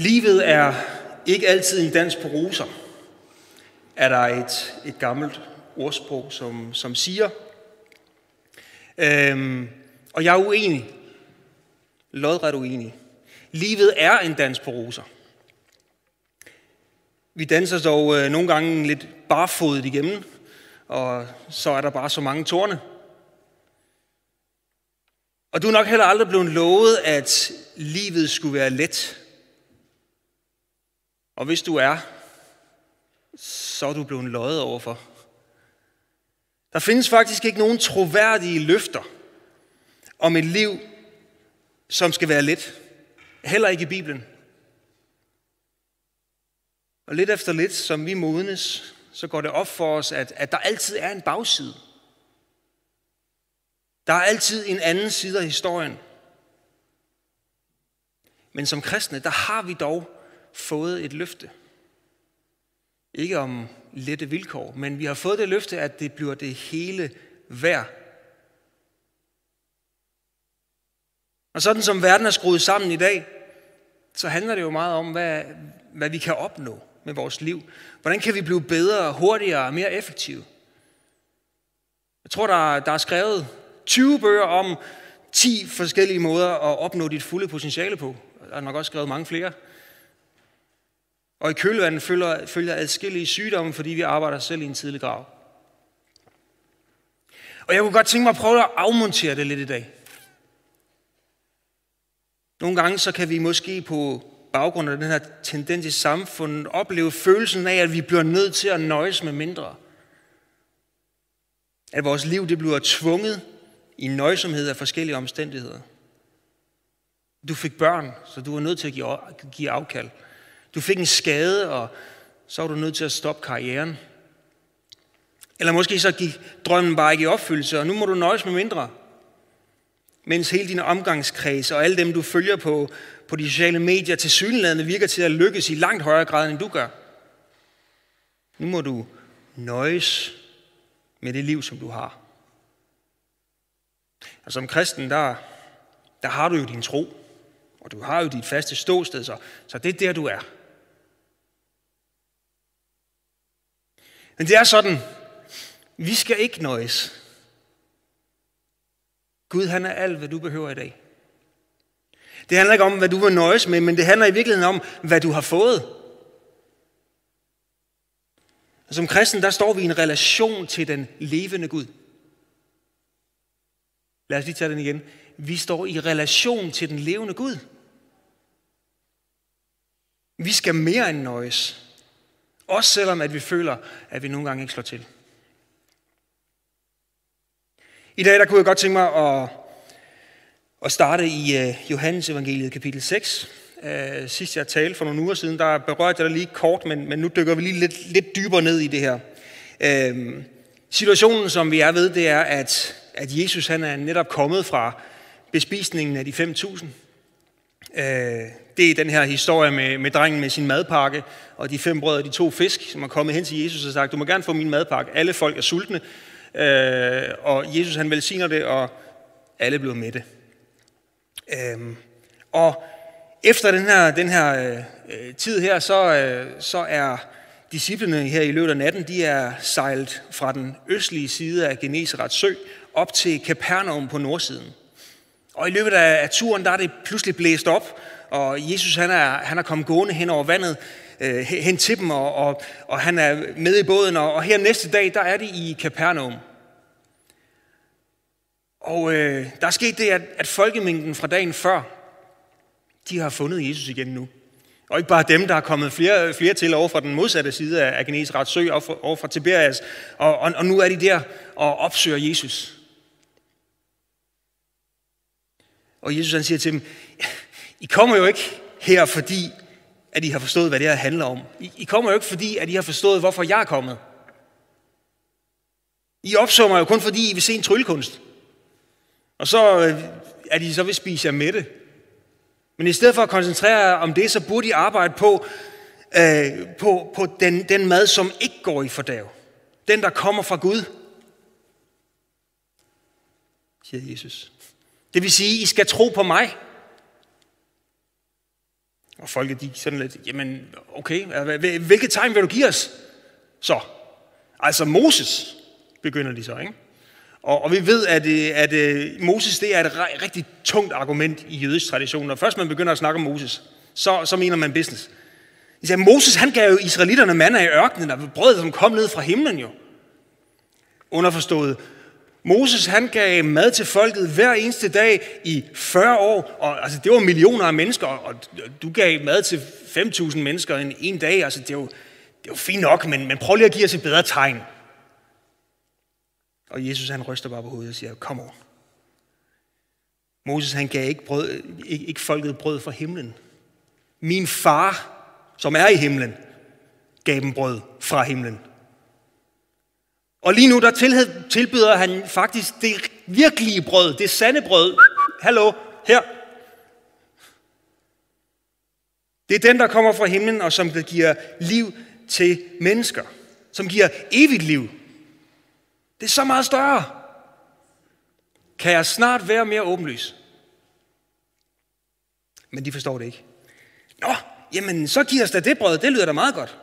Livet er ikke altid en dans på roser, er der et, et gammelt ordsprog, som, som siger. Øhm, og jeg er uenig. Lodret uenig. Livet er en dans på roser. Vi danser dog øh, nogle gange lidt barfodet igennem, og så er der bare så mange tårne. Og du er nok heller aldrig blevet lovet, at livet skulle være let. Og hvis du er, så er du blevet løjet overfor. Der findes faktisk ikke nogen troværdige løfter om et liv, som skal være let. Heller ikke i Bibelen. Og lidt efter lidt, som vi modnes, så går det op for os, at, at der altid er en bagside. Der er altid en anden side af historien. Men som kristne, der har vi dog fået et løfte. Ikke om lette vilkår, men vi har fået det løfte, at det bliver det hele værd. Og sådan som verden er skruet sammen i dag, så handler det jo meget om, hvad, hvad vi kan opnå med vores liv. Hvordan kan vi blive bedre, hurtigere og mere effektive? Jeg tror, der, der er skrevet 20 bøger om 10 forskellige måder at opnå dit fulde potentiale på. Der er nok også skrevet mange flere. Og i kølvandet følger, følger adskillige sygdomme, fordi vi arbejder selv i en tidlig grav. Og jeg kunne godt tænke mig at prøve at afmontere det lidt i dag. Nogle gange så kan vi måske på baggrund af den her tendens i samfundet opleve følelsen af, at vi bliver nødt til at nøjes med mindre. At vores liv det bliver tvunget i nøjsomhed af forskellige omstændigheder. Du fik børn, så du var nødt til at give afkald. Du fik en skade, og så var du nødt til at stoppe karrieren. Eller måske så gik drømmen bare ikke i opfyldelse, og nu må du nøjes med mindre. Mens hele din omgangskreds og alle dem, du følger på, på de sociale medier, til synlædende virker til at lykkes i langt højere grad, end du gør. Nu må du nøjes med det liv, som du har. Og som kristen, der, der har du jo din tro, og du har jo dit faste ståsted, så, så det er der, du er. Men det er sådan, vi skal ikke nøjes. Gud, han er alt, hvad du behøver i dag. Det handler ikke om, hvad du vil nøjes med, men det handler i virkeligheden om, hvad du har fået. Og som kristen, der står vi i en relation til den levende Gud. Lad os lige tage den igen. Vi står i relation til den levende Gud. Vi skal mere end nøjes. Også selvom at vi føler, at vi nogle gange ikke slår til. I dag der kunne jeg godt tænke mig at, at starte i uh, Johannes evangeliet kapitel 6. Uh, øh, sidst jeg talte for nogle uger siden, der berørte jeg dig lige kort, men, men nu dykker vi lige lidt, lidt dybere ned i det her. Uh, situationen, som vi er ved, det er, at, at Jesus han er netop kommet fra bespisningen af de 5.000. Øh, det er den her historie med, med drengen med sin madpakke, og de fem brødre og de to fisk, som er kommet hen til Jesus og sagt, du må gerne få min madpakke. Alle folk er sultne, øh, og Jesus han velsigner det, og alle bliver mætte. Øh, og efter den her, den her øh, tid her, så, øh, så er disciplene her i løbet af natten, de er sejlet fra den østlige side af Genesarets sø op til Capernaum på nordsiden. Og i løbet af turen, der er det pludselig blæst op, og Jesus han er, han er kommet gående hen over vandet, øh, hen til dem, og, og, og han er med i båden, og, og her næste dag, der er det i Capernaum. Og øh, der er sket det, at, at folkemængden fra dagen før, de har fundet Jesus igen nu. Og ikke bare dem, der er kommet flere, flere til over fra den modsatte side af Genesarets sø, over fra, over fra Tiberias, og, og, og nu er de der og opsøger Jesus. Og Jesus han siger til dem, I kommer jo ikke her, fordi at I har forstået, hvad det her handler om. I, I kommer jo ikke, fordi at I har forstået, hvorfor jeg er kommet. I opsummer jo kun, fordi I vil se en tryllekunst. Og så øh, er de så vil spise jer mætte. Men i stedet for at koncentrere jer om det, så burde I arbejde på, øh, på, på den, den mad, som ikke går i fordav. Den, der kommer fra Gud, siger Jesus. Det vil sige, I skal tro på mig. Og folket de sådan lidt, jamen okay, hvilket tegn vil du give os? Så, altså Moses, begynder de så, ikke? Og, og vi ved, at, øh, at, at Moses det er et rigtig tungt argument i jødisk tradition. Når først man begynder at snakke om Moses, så, så mener man business. De sagde, Moses han gav jo israelitterne mander i ørkenen, og brød, som kom ned fra himlen jo. Underforstået, Moses han gav mad til folket hver eneste dag i 40 år, og altså, det var millioner af mennesker, og du gav mad til 5.000 mennesker en, en dag, altså det er jo, det er jo fint nok, men, men prøv lige at give os et bedre tegn. Og Jesus han ryster bare på hovedet og siger, kom over. Moses han gav ikke, brød, ikke, ikke folket brød fra himlen. Min far, som er i himlen, gav dem brød fra himlen. Og lige nu, der tilbyder han faktisk det virkelige brød, det sande brød. Hallo, her. Det er den, der kommer fra himlen, og som giver liv til mennesker. Som giver evigt liv. Det er så meget større. Kan jeg snart være mere åbenlys? Men de forstår det ikke. Nå, jamen så giver os da det brød, det lyder da meget godt.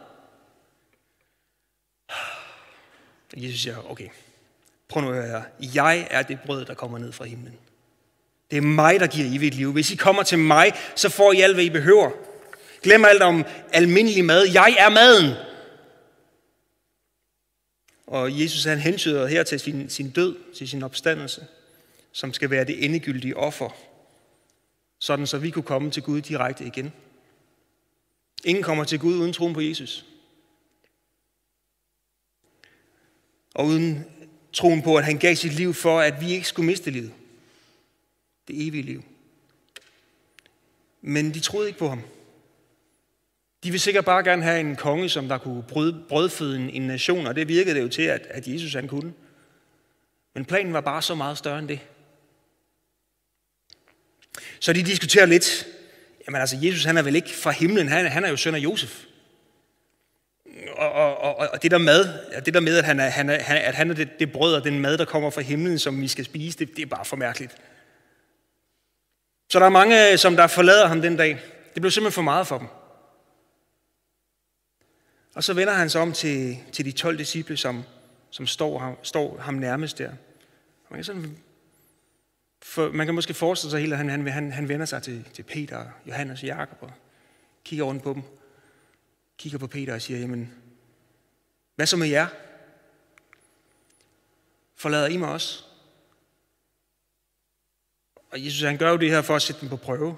Jesus siger, okay, prøv nu at høre Jeg er det brød, der kommer ned fra himlen. Det er mig, der giver evigt liv. Hvis I kommer til mig, så får I alt, hvad I behøver. Glem alt om almindelig mad. Jeg er maden. Og Jesus han hentyder her til sin, sin død, til sin opstandelse, som skal være det endegyldige offer, sådan så vi kunne komme til Gud direkte igen. Ingen kommer til Gud uden troen på Jesus. Og uden troen på, at han gav sit liv for, at vi ikke skulle miste livet. Det evige liv. Men de troede ikke på ham. De ville sikkert bare gerne have en konge, som der kunne brødføde en, en nation, og det virkede det jo til, at, at Jesus han kunne. Men planen var bare så meget større end det. Så de diskuterer lidt, jamen altså Jesus han er vel ikke fra himlen, han, han er jo søn af Josef. Og, og, og, og det der mad, det der med at han er, han er, at han er det, det brød og den mad, der kommer fra himlen, som vi skal spise, det, det er bare for mærkeligt. Så der er mange, som der forlader ham den dag. Det blev simpelthen for meget for dem. Og så vender han sig om til, til de 12 disciple, som, som står, ham, står ham nærmest der. Man kan, sådan, for, man kan måske forestille sig helt, at han, han, han, han vender sig til, til Peter, Johannes og Jakob og kigger rundt på dem. Kigger på Peter og siger, jamen, hvad så med jer? Forlader I mig også? Og Jesus han gør jo det her for at sætte dem på prøve.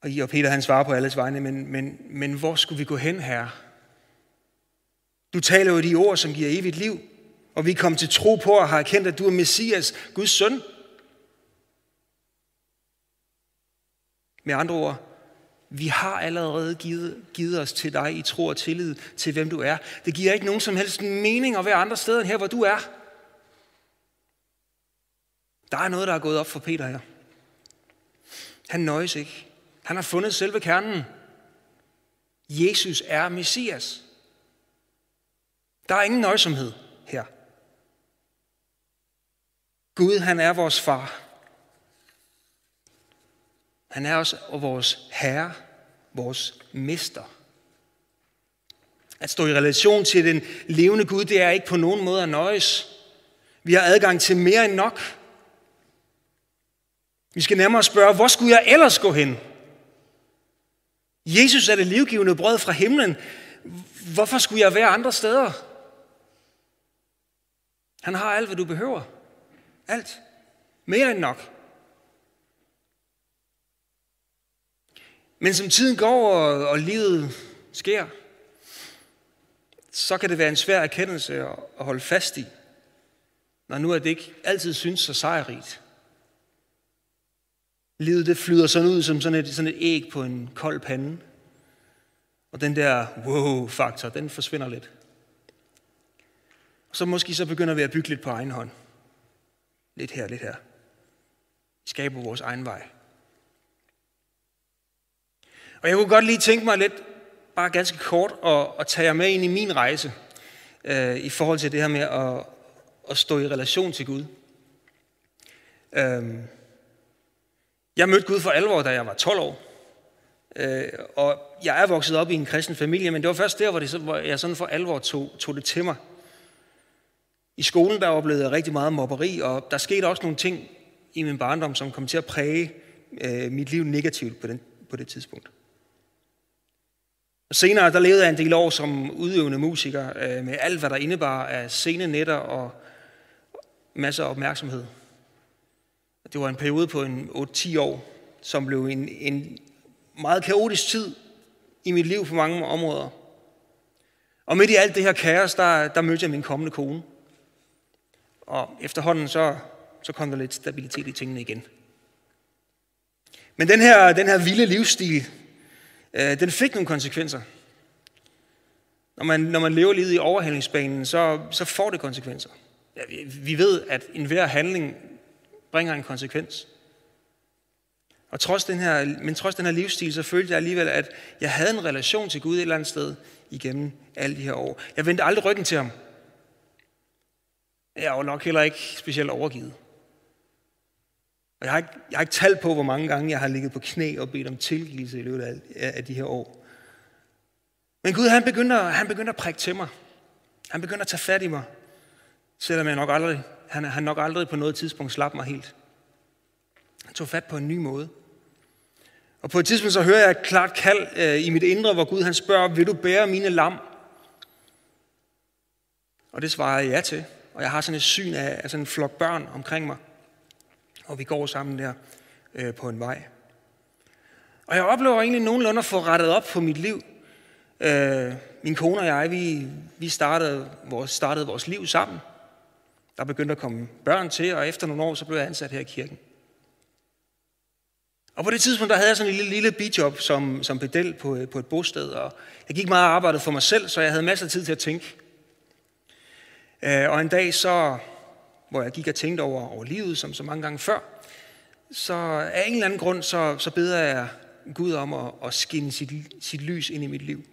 Og I og Peter han svarer på alles vegne, men, men, men hvor skulle vi gå hen, her? Du taler jo de ord, som giver evigt liv, og vi kom til tro på og har erkendt, at du er Messias, Guds søn. Med andre ord, vi har allerede givet, givet os til dig i tro og tillid til, hvem du er. Det giver ikke nogen som helst mening at være andre steder end her, hvor du er. Der er noget, der er gået op for Peter her. Han nøjes ikke. Han har fundet selve kernen. Jesus er Messias. Der er ingen nøjsomhed her. Gud, han er vores far. Han er også vores herre, vores mester. At stå i relation til den levende Gud, det er ikke på nogen måde at nøjes. Vi har adgang til mere end nok. Vi skal nærmere spørge, hvor skulle jeg ellers gå hen? Jesus er det livgivende brød fra himlen. Hvorfor skulle jeg være andre steder? Han har alt, hvad du behøver. Alt. Mere end nok. Men som tiden går, og, og livet sker, så kan det være en svær erkendelse at, at holde fast i, når nu er det ikke altid synes så sejrigt. Livet det flyder sådan ud som sådan et, sådan et æg på en kold pande. Og den der wow-faktor, den forsvinder lidt. Så måske så begynder vi at bygge lidt på egen hånd. Lidt her, lidt her. Vi skaber vores egen vej. Og jeg kunne godt lige tænke mig lidt, bare ganske kort, at, at tage jer med ind i min rejse, øh, i forhold til det her med at, at stå i relation til Gud. Øh, jeg mødte Gud for alvor, da jeg var 12 år. Øh, og jeg er vokset op i en kristen familie, men det var først der, hvor, det, hvor jeg sådan for alvor tog, tog det til mig. I skolen der oplevede jeg rigtig meget mobberi, og der skete også nogle ting i min barndom, som kom til at præge øh, mit liv negativt på, den, på det tidspunkt. Senere der levede jeg en del år som udøvende musiker, øh, med alt hvad der indebar af scenenetter og masser af opmærksomhed. Det var en periode på en 8-10 år, som blev en, en meget kaotisk tid i mit liv på mange områder. Og midt i alt det her kaos, der, der mødte jeg min kommende kone. Og efterhånden så, så kom der lidt stabilitet i tingene igen. Men den her, den her vilde livsstil, øh, den fik nogle konsekvenser. Når man, når man lever livet i overhandlingsbanen, så, så får det konsekvenser. Ja, vi ved, at enhver handling bringer en konsekvens. Og trods den her, men trods den her livsstil, så følte jeg alligevel, at jeg havde en relation til Gud et eller andet sted igennem alle de her år. Jeg vendte aldrig ryggen til ham. Jeg var nok heller ikke specielt overgivet. Og jeg har, ikke, jeg har ikke talt på, hvor mange gange jeg har ligget på knæ og bedt om tilgivelse i løbet af, af de her år. Men Gud, han begynder, han begynder at prikke til mig. Han begynder at tage fat i mig. Selvom jeg nok aldrig, han, han nok aldrig på noget tidspunkt slap mig helt. Han tog fat på en ny måde. Og på et tidspunkt så hører jeg et klart kald øh, i mit indre, hvor Gud han spørger, vil du bære mine lam? Og det svarer jeg ja til. Og jeg har sådan et syn af, af sådan en flok børn omkring mig. Og vi går sammen der øh, på en vej. Og jeg oplever egentlig nogenlunde at få rettet op på mit liv. Øh, min kone og jeg, vi, vi startede, vores, startede vores liv sammen. Der begyndte at komme børn til, og efter nogle år, så blev jeg ansat her i kirken. Og på det tidspunkt, der havde jeg sådan en lille, lille bijob som, som pedel på, øh, på et bosted, og jeg gik meget og arbejdede for mig selv, så jeg havde masser af tid til at tænke. Øh, og en dag så, hvor jeg gik og tænkte over, over livet, som så mange gange før, så af en eller anden grund, så, så beder jeg Gud om at, at skinne sit, sit lys ind i mit liv.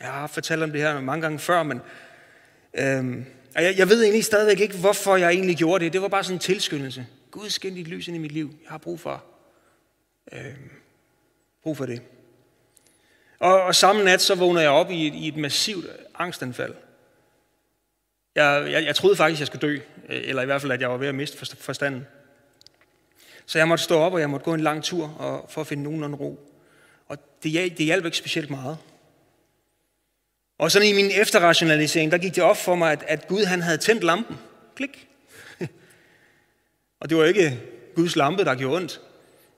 Jeg har fortalt om det her mange gange før, men øhm, jeg, jeg ved egentlig stadigvæk ikke, hvorfor jeg egentlig gjorde det. Det var bare sådan en tilskyndelse. Gud, skin dit lys ind i mit liv. Jeg har brug for, øhm, brug for det. Og, og samme nat, så vågner jeg op i et, i et massivt angstanfald. Jeg, jeg, jeg troede faktisk, jeg skulle dø, øh, eller i hvert fald, at jeg var ved at miste forstanden. Så jeg måtte stå op, og jeg måtte gå en lang tur og, for at finde nogenlunde ro. Og det, det hjalp ikke specielt meget. Og sådan i min efterrationalisering, der gik det op for mig, at, at Gud han havde tændt lampen. Klik. og det var ikke Guds lampe, der gjorde ondt.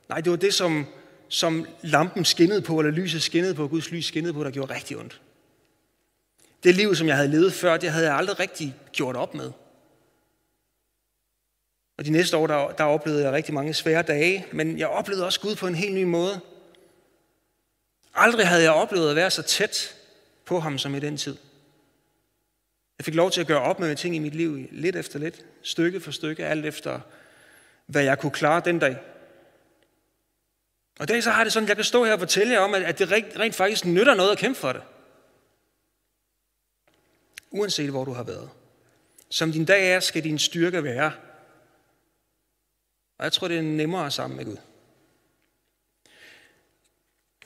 Nej, det var det, som, som lampen skinnede på, eller lyset skinnede på, Guds lys skinnede på, der gjorde rigtig ondt. Det liv, som jeg havde levet før, det havde jeg aldrig rigtig gjort op med. Og de næste år, der, der oplevede jeg rigtig mange svære dage, men jeg oplevede også Gud på en helt ny måde. Aldrig havde jeg oplevet at være så tæt på ham som i den tid. Jeg fik lov til at gøre op med ting i mit liv, lidt efter lidt, stykke for stykke, alt efter, hvad jeg kunne klare den dag. Og i dag så har det sådan, at jeg kan stå her og fortælle jer om, at det rent, rent faktisk nytter noget at kæmpe for det. Uanset hvor du har været. Som din dag er, skal din styrke være. Og jeg tror, det er nemmere sammen med Gud.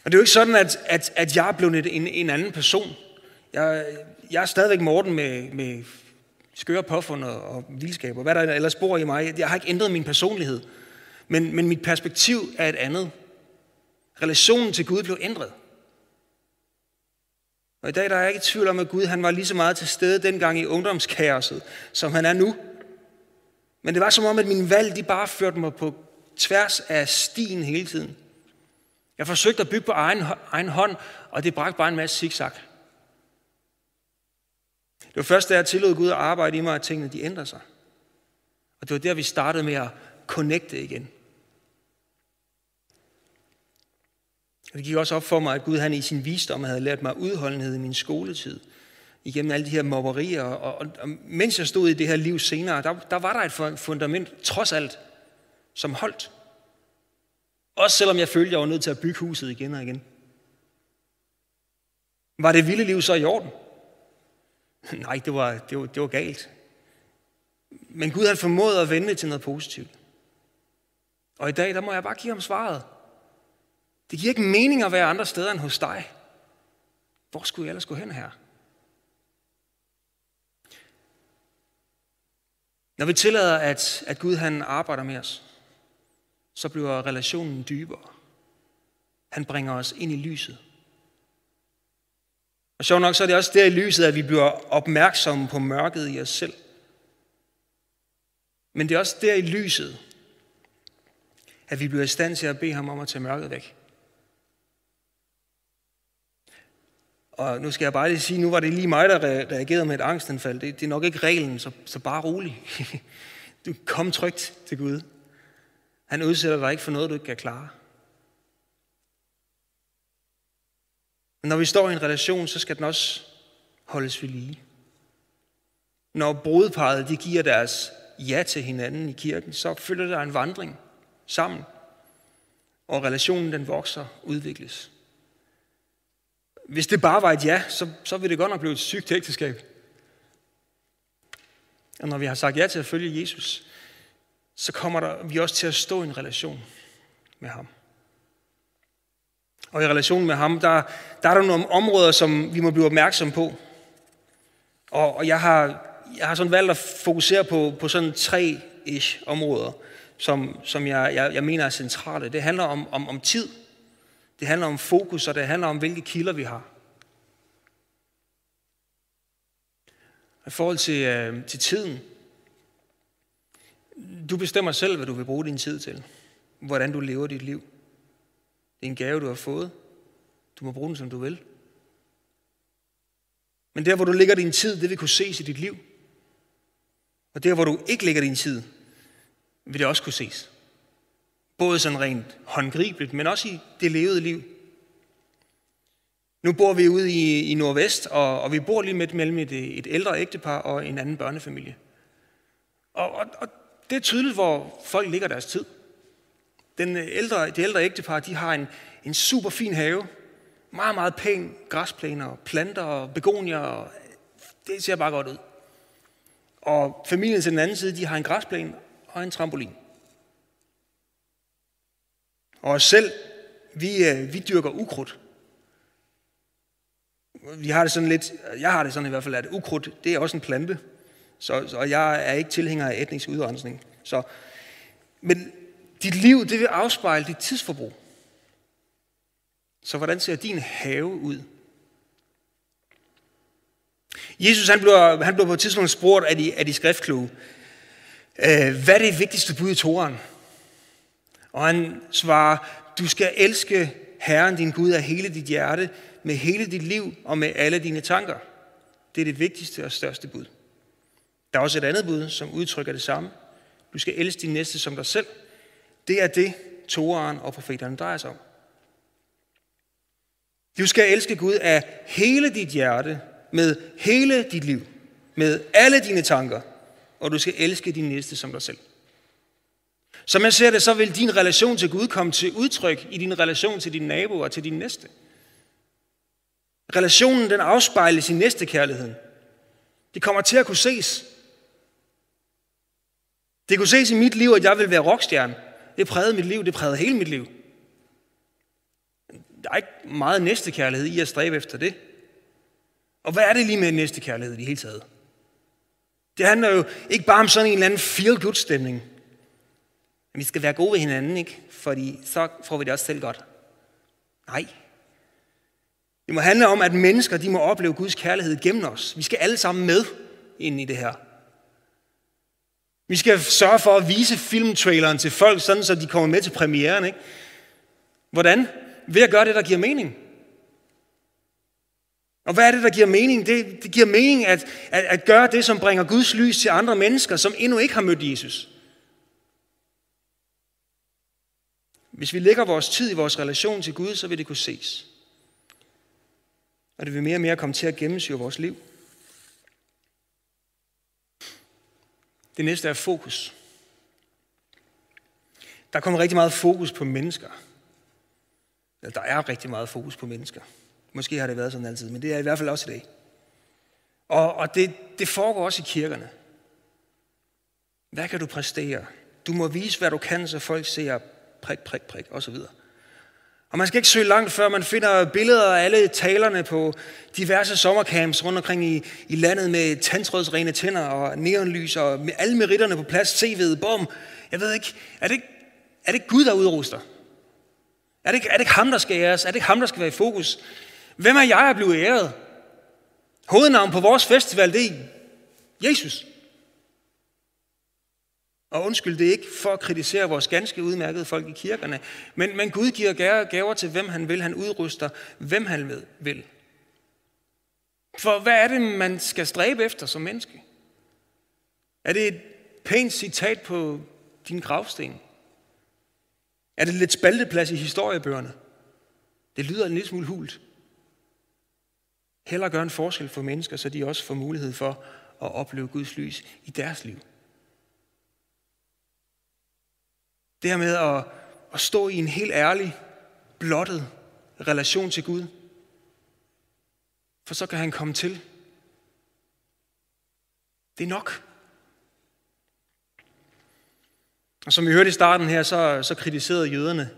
Og det er jo ikke sådan, at, at, at jeg er blevet en, en anden person. Jeg, jeg er stadigvæk Morten med, med skøre påfund og, og vildskab, og hvad der ellers bor i mig. Jeg har ikke ændret min personlighed. Men, men mit perspektiv er et andet. Relationen til Gud blev ændret. Og i dag der er jeg ikke i tvivl om, at Gud han var lige så meget til stede dengang i ungdomskaoset, som han er nu. Men det var som om, at mine valg de bare førte mig på tværs af stien hele tiden. Jeg forsøgte at bygge på egen, egen hånd, og det bragte bare en masse zigzag. Det var først, da jeg tillod Gud at arbejde i mig, at tingene de ændrede sig. Og det var der, vi startede med at connecte igen. Og det gik også op for mig, at Gud han i sin visdom havde lært mig udholdenhed i min skoletid. Igennem alle de her mobberier. Og, og, og mens jeg stod i det her liv senere, der, der var der et fundament, trods alt, som holdt. Også selvom jeg følte, jeg var nødt til at bygge huset igen og igen. Var det vilde liv så i orden? Nej, det var, det var, det var galt. Men Gud havde formået at vende det til noget positivt. Og i dag, der må jeg bare give ham svaret. Det giver ikke mening at være andre steder end hos dig. Hvor skulle jeg ellers gå hen her? Når vi tillader, at, at Gud han arbejder med os, så bliver relationen dybere. Han bringer os ind i lyset. Og sjovt nok, så er det også der i lyset, at vi bliver opmærksomme på mørket i os selv. Men det er også der i lyset, at vi bliver i stand til at bede ham om at tage mørket væk. Og nu skal jeg bare lige sige, nu var det lige mig, der reagerede med et angstanfald. Det, det er nok ikke reglen, så, så bare rolig. Du kom trygt til Gud. Han udsætter dig ikke for noget, du ikke kan klare. Men når vi står i en relation, så skal den også holdes ved lige. Når brudeparet de giver deres ja til hinanden i kirken, så følger der en vandring sammen. Og relationen den vokser, udvikles. Hvis det bare var et ja, så, så vil det godt nok blive et sygt ægteskab. Og når vi har sagt ja til at følge Jesus, så kommer der, vi også til at stå i en relation med ham. Og i relationen med ham, der, der er der nogle områder, som vi må blive opmærksom på. Og, og jeg, har, jeg har sådan valgt at fokusere på, på sådan tre-ish områder, som, som jeg, jeg, jeg mener er centrale. Det handler om, om, om tid, det handler om fokus, og det handler om, hvilke kilder vi har. I forhold til, øh, til tiden, du bestemmer selv, hvad du vil bruge din tid til. Hvordan du lever dit liv. Det er en gave, du har fået. Du må bruge den, som du vil. Men der, hvor du lægger din tid, det vil kunne ses i dit liv. Og der, hvor du ikke lægger din tid, vil det også kunne ses. Både sådan rent håndgribeligt, men også i det levede liv. Nu bor vi ude i, i Nordvest, og, og vi bor lige midt mellem et, et ældre ægtepar og en anden børnefamilie. Og, og, og det er tydeligt, hvor folk ligger deres tid. Den øh, ældre, det ældre ægtepar, de har en, en super fin have. Meget, meget pæn græsplæner, planter og begonier. Og det ser bare godt ud. Og familien til den anden side, de har en græsplæne og en trampolin. Og selv, vi, øh, vi dyrker ukrudt. Vi har det sådan lidt, jeg har det sådan i hvert fald, at ukrudt, det er også en plante. Så, så jeg er ikke tilhænger af etnisk udrensning. Så, men dit liv, det vil afspejle dit tidsforbrug. Så hvordan ser din have ud? Jesus han blev, han blev på et tidspunkt spurgt af de, af de skriftkloge, øh, hvad er det vigtigste bud i Toren? Og han svarer, du skal elske Herren din Gud af hele dit hjerte, med hele dit liv og med alle dine tanker. Det er det vigtigste og største bud. Der er også et andet bud, som udtrykker det samme. Du skal elske din næste som dig selv. Det er det, Toraen og profeterne drejer sig om. Du skal elske Gud af hele dit hjerte, med hele dit liv, med alle dine tanker, og du skal elske din næste som dig selv. Som jeg ser det, så vil din relation til Gud komme til udtryk i din relation til din nabo og til din næste. Relationen den afspejles i næste kærligheden. Det kommer til at kunne ses. Det kunne ses i mit liv, at jeg vil være rockstjerne. Det prægede mit liv, det prægede hele mit liv. Der er ikke meget næstekærlighed i at stræbe efter det. Og hvad er det lige med næstekærlighed i det hele taget? Det handler jo ikke bare om sådan en eller anden feel-good-stemning stemning. Vi skal være gode ved hinanden, ikke? Fordi så får vi det også selv godt. Nej. Det må handle om, at mennesker de må opleve Guds kærlighed gennem os. Vi skal alle sammen med ind i det her. Vi skal sørge for at vise filmtraileren til folk, sådan så de kommer med til premieren. Ikke? Hvordan? Ved at gøre det, der giver mening. Og hvad er det, der giver mening? Det, det giver mening at, at, at gøre det, som bringer Guds lys til andre mennesker, som endnu ikke har mødt Jesus. Hvis vi lægger vores tid i vores relation til Gud, så vil det kunne ses. Og det vil mere og mere komme til at gennemsyre vores liv. Det næste er fokus. Der kommer rigtig meget fokus på mennesker. Eller Der er rigtig meget fokus på mennesker. Måske har det været sådan altid, men det er i hvert fald også i dag. Og, og det, det foregår også i kirkerne. Hvad kan du præstere? Du må vise, hvad du kan, så folk ser prik, prik, prik, osv. Og man skal ikke søge langt, før man finder billeder af alle talerne på diverse sommercamps rundt omkring i, i landet med tandtrådsrene tænder og neonlys og med alle meritterne på plads, CV'et, bum. Jeg ved ikke, er det ikke, er det ikke Gud, der udruster? Er det, ikke, er det ikke ham, der skal æres? Er det ikke ham, der skal være i fokus? Hvem er jeg at blive æret? Hovednavn på vores festival, det er Jesus. Og undskyld, det er ikke for at kritisere vores ganske udmærkede folk i kirkerne, men, men Gud giver gaver til, hvem han vil. Han udruster, hvem han vil. For hvad er det, man skal stræbe efter som menneske? Er det et pænt citat på din gravsten? Er det lidt spalteplads i historiebøgerne? Det lyder en lille smule hult. Heller gør en forskel for mennesker, så de også får mulighed for at opleve Guds lys i deres liv. Det her med at, at stå i en helt ærlig, blottet relation til Gud. For så kan han komme til. Det er nok. Og som vi hørte i starten her, så, så kritiserede jøderne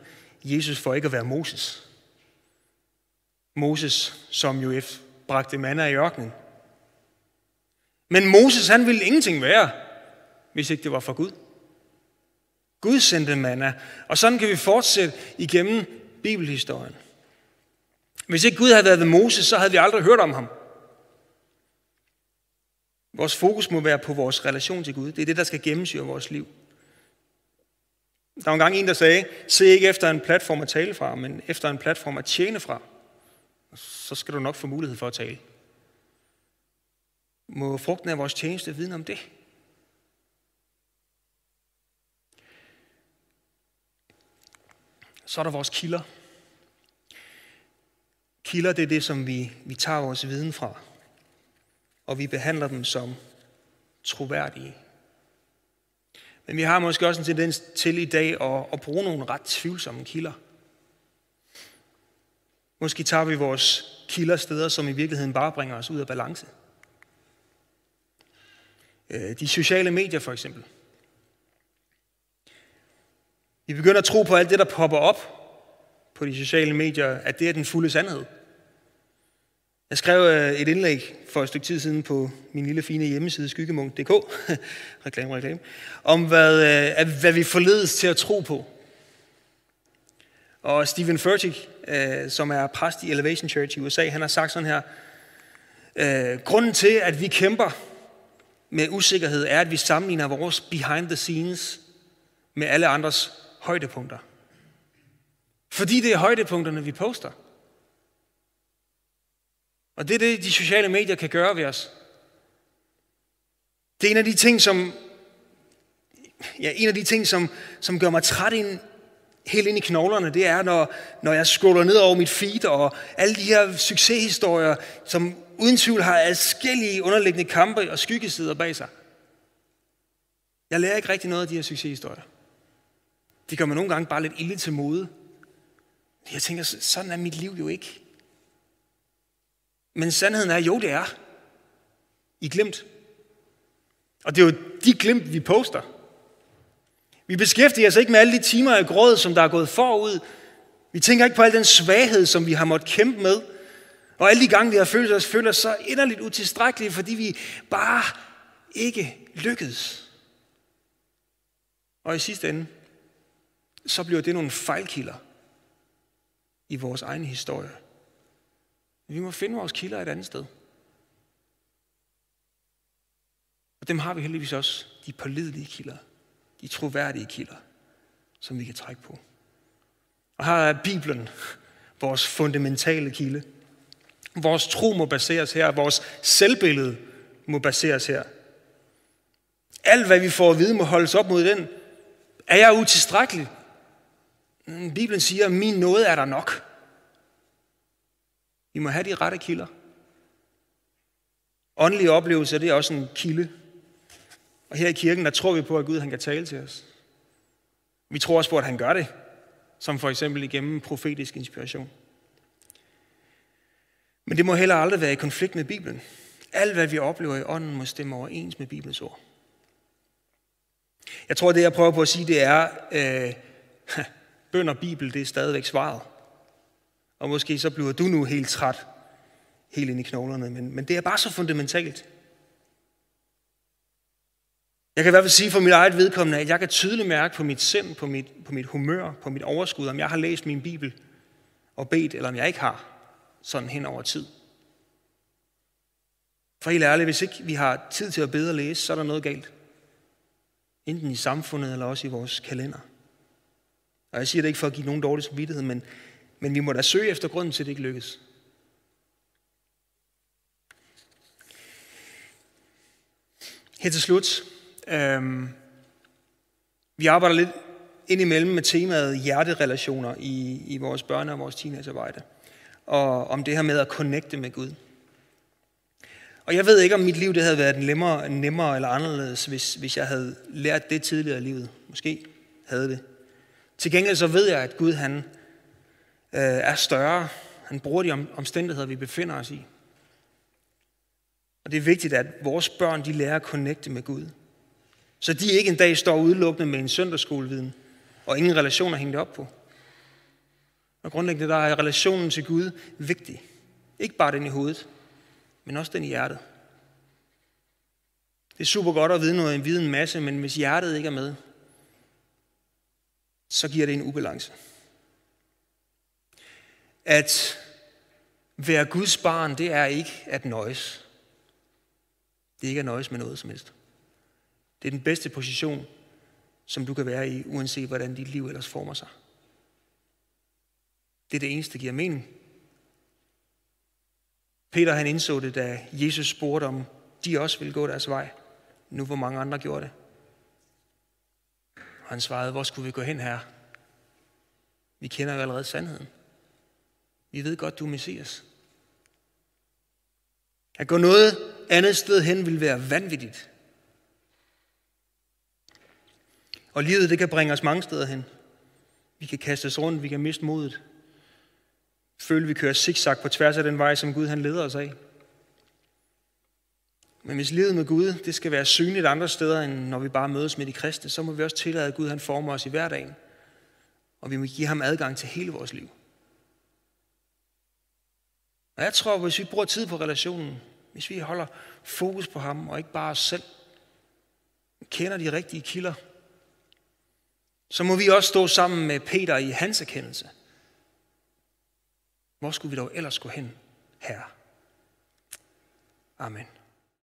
Jesus for ikke at være Moses. Moses, som jo bragte manna i ørkenen. Men Moses, han ville ingenting være, hvis ikke det var for Gud. Gud sendte manna. Og sådan kan vi fortsætte igennem bibelhistorien. Hvis ikke Gud havde været ved Moses, så havde vi aldrig hørt om ham. Vores fokus må være på vores relation til Gud. Det er det, der skal gennemsyre vores liv. Der var engang en, der sagde, se ikke efter en platform at tale fra, men efter en platform at tjene fra. Så skal du nok få mulighed for at tale. Må frugten af vores tjeneste vide om det? Så er der vores kilder. Kilder, det er det, som vi, vi tager vores viden fra. Og vi behandler dem som troværdige. Men vi har måske også en tendens til i dag at, at bruge nogle ret tvivlsomme kilder. Måske tager vi vores kilder steder, som i virkeligheden bare bringer os ud af balance. Øh, de sociale medier for eksempel. Vi begynder at tro på alt det, der popper op på de sociale medier, at det er den fulde sandhed. Jeg skrev øh, et indlæg for et stykke tid siden på min lille fine hjemmeside, skyggemunk.dk, reklame, reklame, om hvad, øh, hvad vi forledes til at tro på. Og Stephen Furtick, øh, som er præst i Elevation Church i USA, han har sagt sådan her, grunden til, at vi kæmper med usikkerhed, er, at vi sammenligner vores behind the scenes med alle andres højdepunkter. Fordi det er højdepunkterne, vi poster. Og det er det, de sociale medier kan gøre ved os. Det er en af de ting, som, ja, en af de ting, som, som gør mig træt ind, helt ind i knoglerne, det er, når, når jeg scroller ned over mit feed, og alle de her succeshistorier, som uden tvivl har adskillige underliggende kampe og skyggesider bag sig. Jeg lærer ikke rigtig noget af de her succeshistorier. Det gør mig nogle gange bare lidt ilde til mode. Jeg tænker, sådan er mit liv jo ikke. Men sandheden er, jo det er. I glemt. Og det er jo de glemt, vi poster. Vi beskæftiger os ikke med alle de timer af gråd, som der er gået forud. Vi tænker ikke på al den svaghed, som vi har måttet kæmpe med. Og alle de gange, vi har følt os, følt os så inderligt utilstrækkelige, fordi vi bare ikke lykkedes. Og i sidste ende, så bliver det nogle fejlkilder i vores egen historie. Vi må finde vores kilder et andet sted. Og dem har vi heldigvis også, de pålidelige kilder, de troværdige kilder, som vi kan trække på. Og her er Bibelen, vores fundamentale kilde. Vores tro må baseres her, vores selvbillede må baseres her. Alt, hvad vi får at vide, må holdes op mod den. Er jeg utilstrækkelig? Mm, Bibelen siger, at min nåde er der nok. Vi må have de rette kilder. Åndelige oplevelser, det er også en kilde. Og her i kirken, der tror vi på, at Gud han kan tale til os. Vi tror også på, at han gør det, som for eksempel igennem profetisk inspiration. Men det må heller aldrig være i konflikt med Bibelen. Alt, hvad vi oplever i ånden, må stemme overens med Bibelens ord. Jeg tror, det jeg prøver på at sige, det er, øh, bøn og Bibel, det er stadigvæk svaret. Og måske så bliver du nu helt træt, helt ind i knoglerne, men, men det er bare så fundamentalt. Jeg kan i hvert fald sige for mit eget vedkommende, at jeg kan tydeligt mærke på mit sind, på mit, på mit humør, på mit overskud, om jeg har læst min bibel og bedt, eller om jeg ikke har, sådan hen over tid. For helt ærligt, hvis ikke vi har tid til at bede og læse, så er der noget galt. Enten i samfundet, eller også i vores kalender. Og jeg siger det ikke for at give nogen dårlig samvittighed, men, men vi må da søge efter grunden til, at det ikke lykkes. Her til slut. Øhm, vi arbejder lidt indimellem med temaet hjerterelationer i, i vores børne- og vores teenagearbejde. Og om det her med at connecte med Gud. Og jeg ved ikke, om mit liv det havde været nemmere, nemmere eller anderledes, hvis, hvis jeg havde lært det tidligere i livet. Måske havde det. Til gengæld så ved jeg, at Gud han øh, er større. Han bruger de omstændigheder, vi befinder os i. Og det er vigtigt, at vores børn de lærer at connecte med Gud. Så de ikke en dag står udelukkende med en søndagsskoleviden, og ingen relationer hængt op på. Og grundlæggende der er relationen til Gud vigtig. Ikke bare den i hovedet, men også den i hjertet. Det er super godt at vide noget, en vide en masse, men hvis hjertet ikke er med, så giver det en ubalance. At være Guds barn, det er ikke at nøjes. Det er ikke at nøjes med noget som helst. Det er den bedste position, som du kan være i, uanset hvordan dit liv ellers former sig. Det er det eneste, der giver mening. Peter han indså det, da Jesus spurgte om de også ville gå deres vej, nu hvor mange andre gjorde det. Og han svarede, hvor skulle vi gå hen her? Vi kender jo allerede sandheden. Vi ved godt, du er Messias. At gå noget andet sted hen vil være vanvittigt. Og livet, det kan bringe os mange steder hen. Vi kan kaste os rundt, vi kan miste modet. Føle, vi kører zigzag på tværs af den vej, som Gud han leder os af. Men hvis livet med Gud, det skal være synligt andre steder, end når vi bare mødes med de kristne, så må vi også tillade, at Gud han former os i hverdagen. Og vi må give ham adgang til hele vores liv. Og jeg tror, hvis vi bruger tid på relationen, hvis vi holder fokus på ham og ikke bare os selv, kender de rigtige kilder, så må vi også stå sammen med Peter i hans erkendelse. Hvor skulle vi dog ellers gå hen her? Amen.